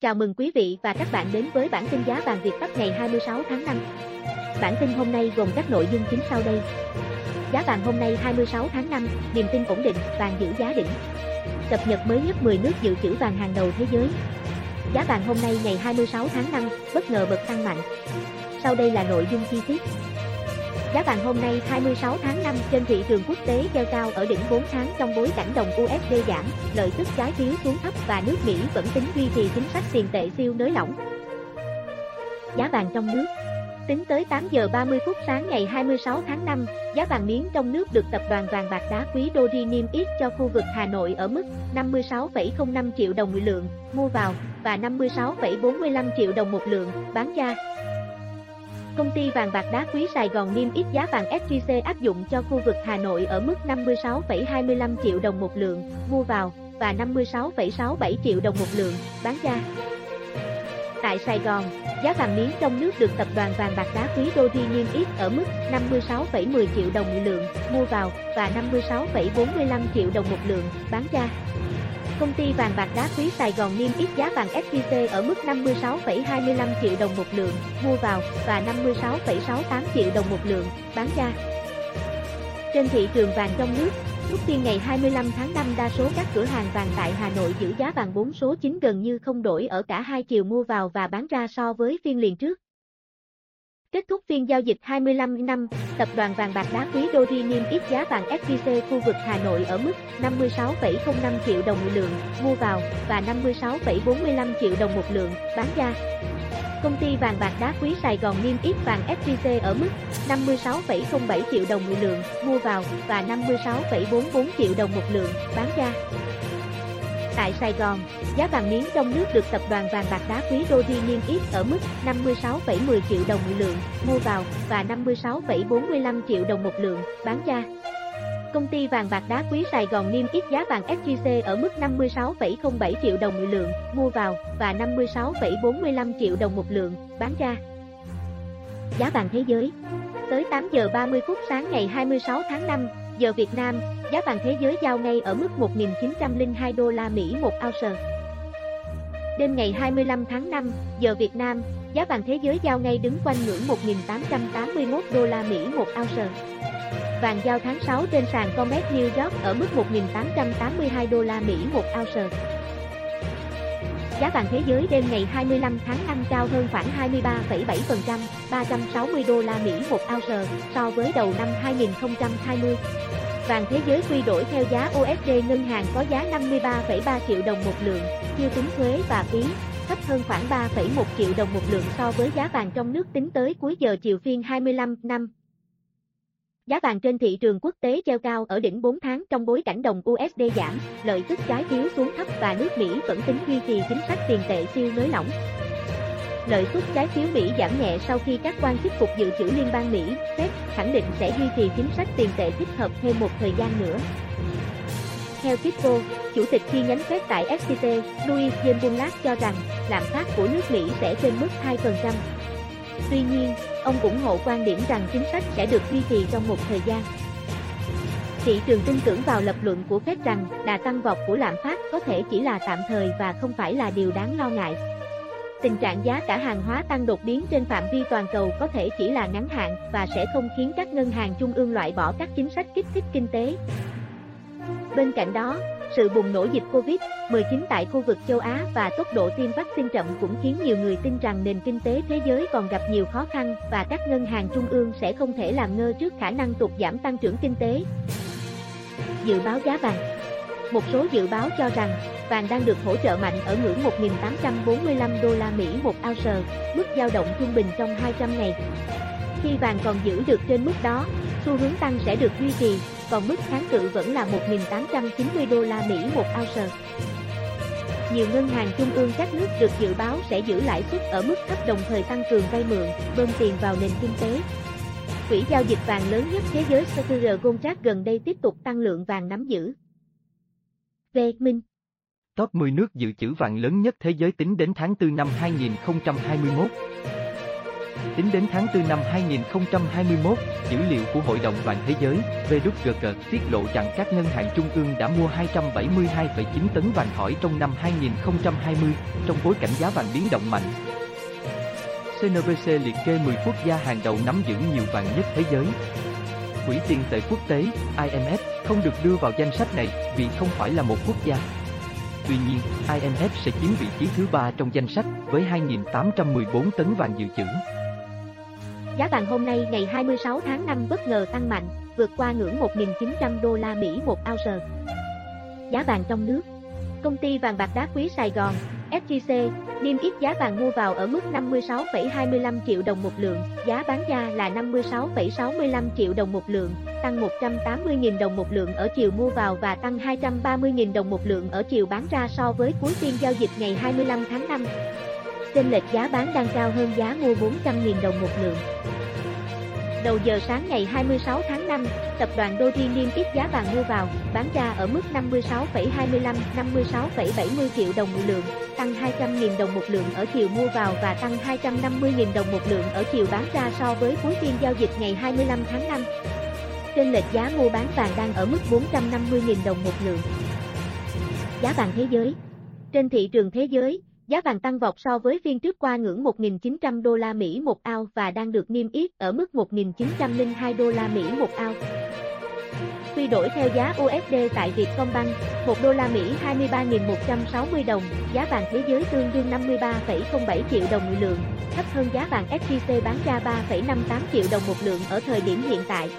Chào mừng quý vị và các bạn đến với bản tin giá vàng Việt Bắc ngày 26 tháng 5. Bản tin hôm nay gồm các nội dung chính sau đây. Giá vàng hôm nay 26 tháng 5, niềm tin ổn định, vàng giữ giá đỉnh. Cập nhật mới nhất 10 nước dự trữ vàng hàng đầu thế giới. Giá vàng hôm nay ngày 26 tháng 5, bất ngờ bật tăng mạnh. Sau đây là nội dung chi tiết. Giá vàng hôm nay 26 tháng 5 trên thị trường quốc tế giao cao ở đỉnh 4 tháng trong bối cảnh đồng USD giảm, lợi tức trái phiếu xuống thấp và nước Mỹ vẫn tính duy trì chính sách tiền tệ siêu nới lỏng. Giá vàng trong nước Tính tới 8 giờ 30 phút sáng ngày 26 tháng 5, giá vàng miếng trong nước được tập đoàn vàng bạc đá quý Doji niêm yết cho khu vực Hà Nội ở mức 56,05 triệu đồng một lượng mua vào và 56,45 triệu đồng một lượng bán ra. Công ty vàng bạc đá quý Sài Gòn niêm yết giá vàng SJC áp dụng cho khu vực Hà Nội ở mức 56,25 triệu đồng một lượng mua vào và 56,67 triệu đồng một lượng bán ra. Tại Sài Gòn, giá vàng miếng trong nước được tập đoàn vàng bạc đá quý Doji niêm yết ở mức 56,10 triệu đồng một lượng mua vào và 56,45 triệu đồng một lượng bán ra. Công ty vàng bạc đá quý Sài Gòn niêm yết giá vàng SJC ở mức 56,25 triệu đồng một lượng mua vào và 56,68 triệu đồng một lượng bán ra. Trên thị trường vàng trong nước, Lúc phiên ngày 25 tháng 5 đa số các cửa hàng vàng tại Hà Nội giữ giá vàng 4 số 9 gần như không đổi ở cả hai chiều mua vào và bán ra so với phiên liền trước. Kết thúc phiên giao dịch 25 năm, tập đoàn vàng bạc đá quý Doji niêm yết giá vàng SJC khu vực Hà Nội ở mức 56,05 triệu đồng một lượng mua vào và 56,45 triệu đồng một lượng bán ra. Công ty vàng bạc đá quý Sài Gòn niêm yết vàng SJC ở mức 56,07 triệu đồng một lượng mua vào và 56,44 triệu đồng một lượng bán ra. Tại Sài Gòn, giá vàng miếng trong nước được tập đoàn vàng bạc đá quý Doji niêm yết ở mức 56,10 triệu đồng một lượng mua vào và 56,45 triệu đồng một lượng bán ra. Công ty vàng bạc đá quý Sài Gòn niêm yết giá vàng SJC ở mức 56,07 triệu đồng một lượng mua vào và 56,45 triệu đồng một lượng bán ra. Giá vàng thế giới Tới 8 giờ 30 phút sáng ngày 26 tháng 5, giờ Việt Nam, giá vàng thế giới giao ngay ở mức 1.902 đô la Mỹ một ounce. Đêm ngày 25 tháng 5, giờ Việt Nam, giá vàng thế giới giao ngay đứng quanh ngưỡng 1.881 đô la Mỹ một ounce. Vàng giao tháng 6 trên sàn Comex New York ở mức 1.882 đô la Mỹ một ounce. Giá vàng thế giới đêm ngày 25 tháng 5 cao hơn khoảng 23,7%, 360 đô la Mỹ một ounce so với đầu năm 2020. Vàng thế giới quy đổi theo giá USD ngân hàng có giá 53,3 triệu đồng một lượng, chưa tính thuế và phí, thấp hơn khoảng 3,1 triệu đồng một lượng so với giá vàng trong nước tính tới cuối giờ chiều phiên 25 năm. Giá vàng trên thị trường quốc tế treo cao ở đỉnh 4 tháng trong bối cảnh đồng USD giảm, lợi tức trái phiếu xuống thấp và nước Mỹ vẫn tính duy trì chính sách tiền tệ siêu nới lỏng. Lợi suất trái phiếu Mỹ giảm nhẹ sau khi các quan chức cục dự trữ liên bang Mỹ, Fed, khẳng định sẽ duy trì chính sách tiền tệ thích hợp thêm một thời gian nữa. Theo Tisco, chủ tịch chi nhánh Fed tại SCT, Louis Jambunlat cho rằng lạm phát của nước Mỹ sẽ trên mức 2%. Tuy nhiên, ông ủng hộ quan điểm rằng chính sách sẽ được duy trì trong một thời gian. Thị trường tin tưởng vào lập luận của Fed rằng đà tăng vọt của lạm phát có thể chỉ là tạm thời và không phải là điều đáng lo ngại. Tình trạng giá cả hàng hóa tăng đột biến trên phạm vi toàn cầu có thể chỉ là ngắn hạn và sẽ không khiến các ngân hàng trung ương loại bỏ các chính sách kích thích kinh tế. Bên cạnh đó, sự bùng nổ dịch Covid-19 tại khu vực châu Á và tốc độ tiêm vaccine chậm cũng khiến nhiều người tin rằng nền kinh tế thế giới còn gặp nhiều khó khăn và các ngân hàng trung ương sẽ không thể làm ngơ trước khả năng tụt giảm tăng trưởng kinh tế. Dự báo giá vàng Một số dự báo cho rằng vàng đang được hỗ trợ mạnh ở ngưỡng 1.845 đô la Mỹ một ounce, mức dao động trung bình trong 200 ngày. Khi vàng còn giữ được trên mức đó, xu hướng tăng sẽ được duy trì, còn mức kháng cự vẫn là 1.890 đô la Mỹ một ounce. Nhiều ngân hàng trung ương các nước được dự báo sẽ giữ lãi suất ở mức thấp đồng thời tăng cường vay mượn, bơm tiền vào nền kinh tế. Quỹ giao dịch vàng lớn nhất thế giới Sotheby's Goldrat gần đây tiếp tục tăng lượng vàng nắm giữ. V. Minh Top 10 nước dự trữ vàng lớn nhất thế giới tính đến tháng 4 năm 2021 Tính đến tháng 4 năm 2021, dữ liệu của Hội đồng vàng thế giới WGC tiết lộ rằng các ngân hàng trung ương đã mua 272,9 tấn vàng thỏi trong năm 2020, trong bối cảnh giá vàng biến động mạnh. CNBC liệt kê 10 quốc gia hàng đầu nắm giữ nhiều vàng nhất thế giới. Quỹ tiền tệ quốc tế IMF không được đưa vào danh sách này vì không phải là một quốc gia. Tuy nhiên, IMF sẽ chiếm vị trí thứ ba trong danh sách với 2.814 tấn vàng dự trữ. Giá vàng hôm nay ngày 26 tháng 5 bất ngờ tăng mạnh, vượt qua ngưỡng 1.900 đô la Mỹ một ounce. Giá vàng trong nước Công ty vàng bạc đá quý Sài Gòn, SJC, niêm yết giá vàng mua vào ở mức 56,25 triệu đồng một lượng, giá bán ra là 56,65 triệu đồng một lượng, tăng 180.000 đồng một lượng ở chiều mua vào và tăng 230.000 đồng một lượng ở chiều bán ra so với cuối phiên giao dịch ngày 25 tháng 5. Trên lệch giá bán đang cao hơn giá mua 400.000 đồng một lượng. Đầu giờ sáng ngày 26 tháng 5, tập đoàn Doji niêm yết giá vàng mua vào, bán ra ở mức 56,25, 56,70 triệu đồng một lượng, tăng 200.000 đồng một lượng ở chiều mua vào và tăng 250.000 đồng một lượng ở chiều bán ra so với cuối phiên giao dịch ngày 25 tháng 5. Trên lệch giá mua bán vàng đang ở mức 450.000 đồng một lượng. Giá vàng thế giới Trên thị trường thế giới, Giá vàng tăng vọt so với phiên trước qua ngưỡng 1.900 đô la Mỹ một ao và đang được niêm yết ở mức 1.902 đô la Mỹ một ao. Quy đổi theo giá USD tại Vietcombank, 1 đô la Mỹ 23.160 đồng, giá vàng thế giới tương đương 53,07 triệu đồng một lượng, thấp hơn giá vàng SJC bán ra 3,58 triệu đồng một lượng ở thời điểm hiện tại.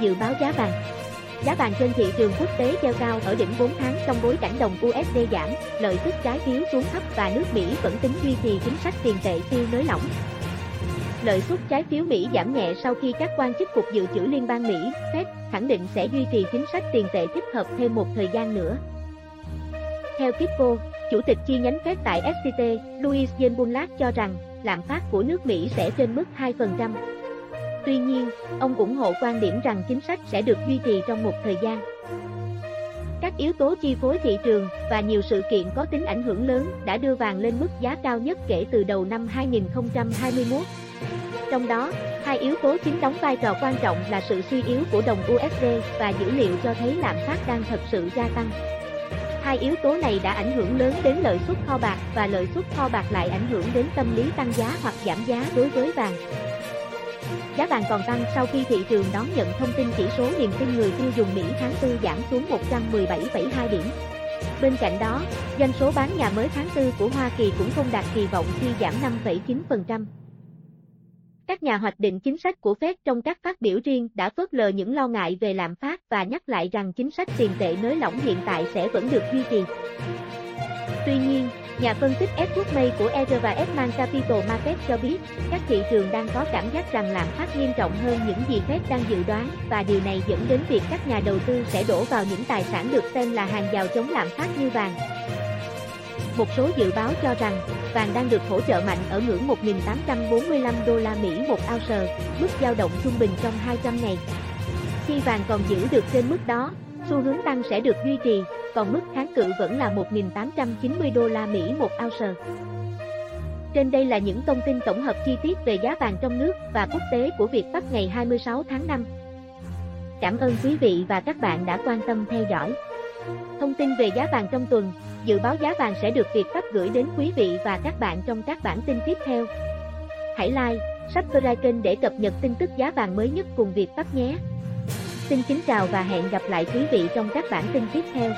Dự báo giá vàng Giá vàng trên thị trường quốc tế treo cao ở đỉnh 4 tháng trong bối cảnh đồng USD giảm, lợi tức trái phiếu xuống thấp và nước Mỹ vẫn tính duy trì chính sách tiền tệ siêu nới lỏng. Lợi suất trái phiếu Mỹ giảm nhẹ sau khi các quan chức Cục Dự trữ Liên bang Mỹ, Fed, khẳng định sẽ duy trì chính sách tiền tệ thích hợp thêm một thời gian nữa. Theo Kipco, Chủ tịch chi nhánh Fed tại SCT, Louis Jane cho rằng, lạm phát của nước Mỹ sẽ trên mức 2%. Tuy nhiên, ông ủng hộ quan điểm rằng chính sách sẽ được duy trì trong một thời gian. Các yếu tố chi phối thị trường và nhiều sự kiện có tính ảnh hưởng lớn đã đưa vàng lên mức giá cao nhất kể từ đầu năm 2021. Trong đó, hai yếu tố chính đóng vai trò quan trọng là sự suy yếu của đồng USD và dữ liệu cho thấy lạm phát đang thật sự gia tăng. Hai yếu tố này đã ảnh hưởng lớn đến lợi suất kho bạc và lợi suất kho bạc lại ảnh hưởng đến tâm lý tăng giá hoặc giảm giá đối với vàng. Giá vàng còn tăng sau khi thị trường đón nhận thông tin chỉ số niềm tin người tiêu dùng Mỹ tháng 4 giảm xuống 117,2 điểm. Bên cạnh đó, doanh số bán nhà mới tháng 4 của Hoa Kỳ cũng không đạt kỳ vọng khi giảm 5,9%. Các nhà hoạch định chính sách của Fed trong các phát biểu riêng đã phớt lờ những lo ngại về lạm phát và nhắc lại rằng chính sách tiền tệ nới lỏng hiện tại sẽ vẫn được duy trì. Tuy nhiên, Nhà phân tích Edward May của ER và Edman Capital Market cho biết, các thị trường đang có cảm giác rằng lạm phát nghiêm trọng hơn những gì Fed đang dự đoán, và điều này dẫn đến việc các nhà đầu tư sẽ đổ vào những tài sản được xem là hàng rào chống lạm phát như vàng. Một số dự báo cho rằng, vàng đang được hỗ trợ mạnh ở ngưỡng 1.845 đô la Mỹ một ounce, mức dao động trung bình trong 200 ngày. Khi vàng còn giữ được trên mức đó, xu hướng tăng sẽ được duy trì, còn mức kháng cự vẫn là 1.890 đô la Mỹ một ounce. Trên đây là những thông tin tổng hợp chi tiết về giá vàng trong nước và quốc tế của Việt Bắc ngày 26 tháng 5. Cảm ơn quý vị và các bạn đã quan tâm theo dõi. Thông tin về giá vàng trong tuần, dự báo giá vàng sẽ được Việt Bắc gửi đến quý vị và các bạn trong các bản tin tiếp theo. Hãy like, subscribe kênh để cập nhật tin tức giá vàng mới nhất cùng Việt Bắc nhé. Xin kính chào và hẹn gặp lại quý vị trong các bản tin tiếp theo.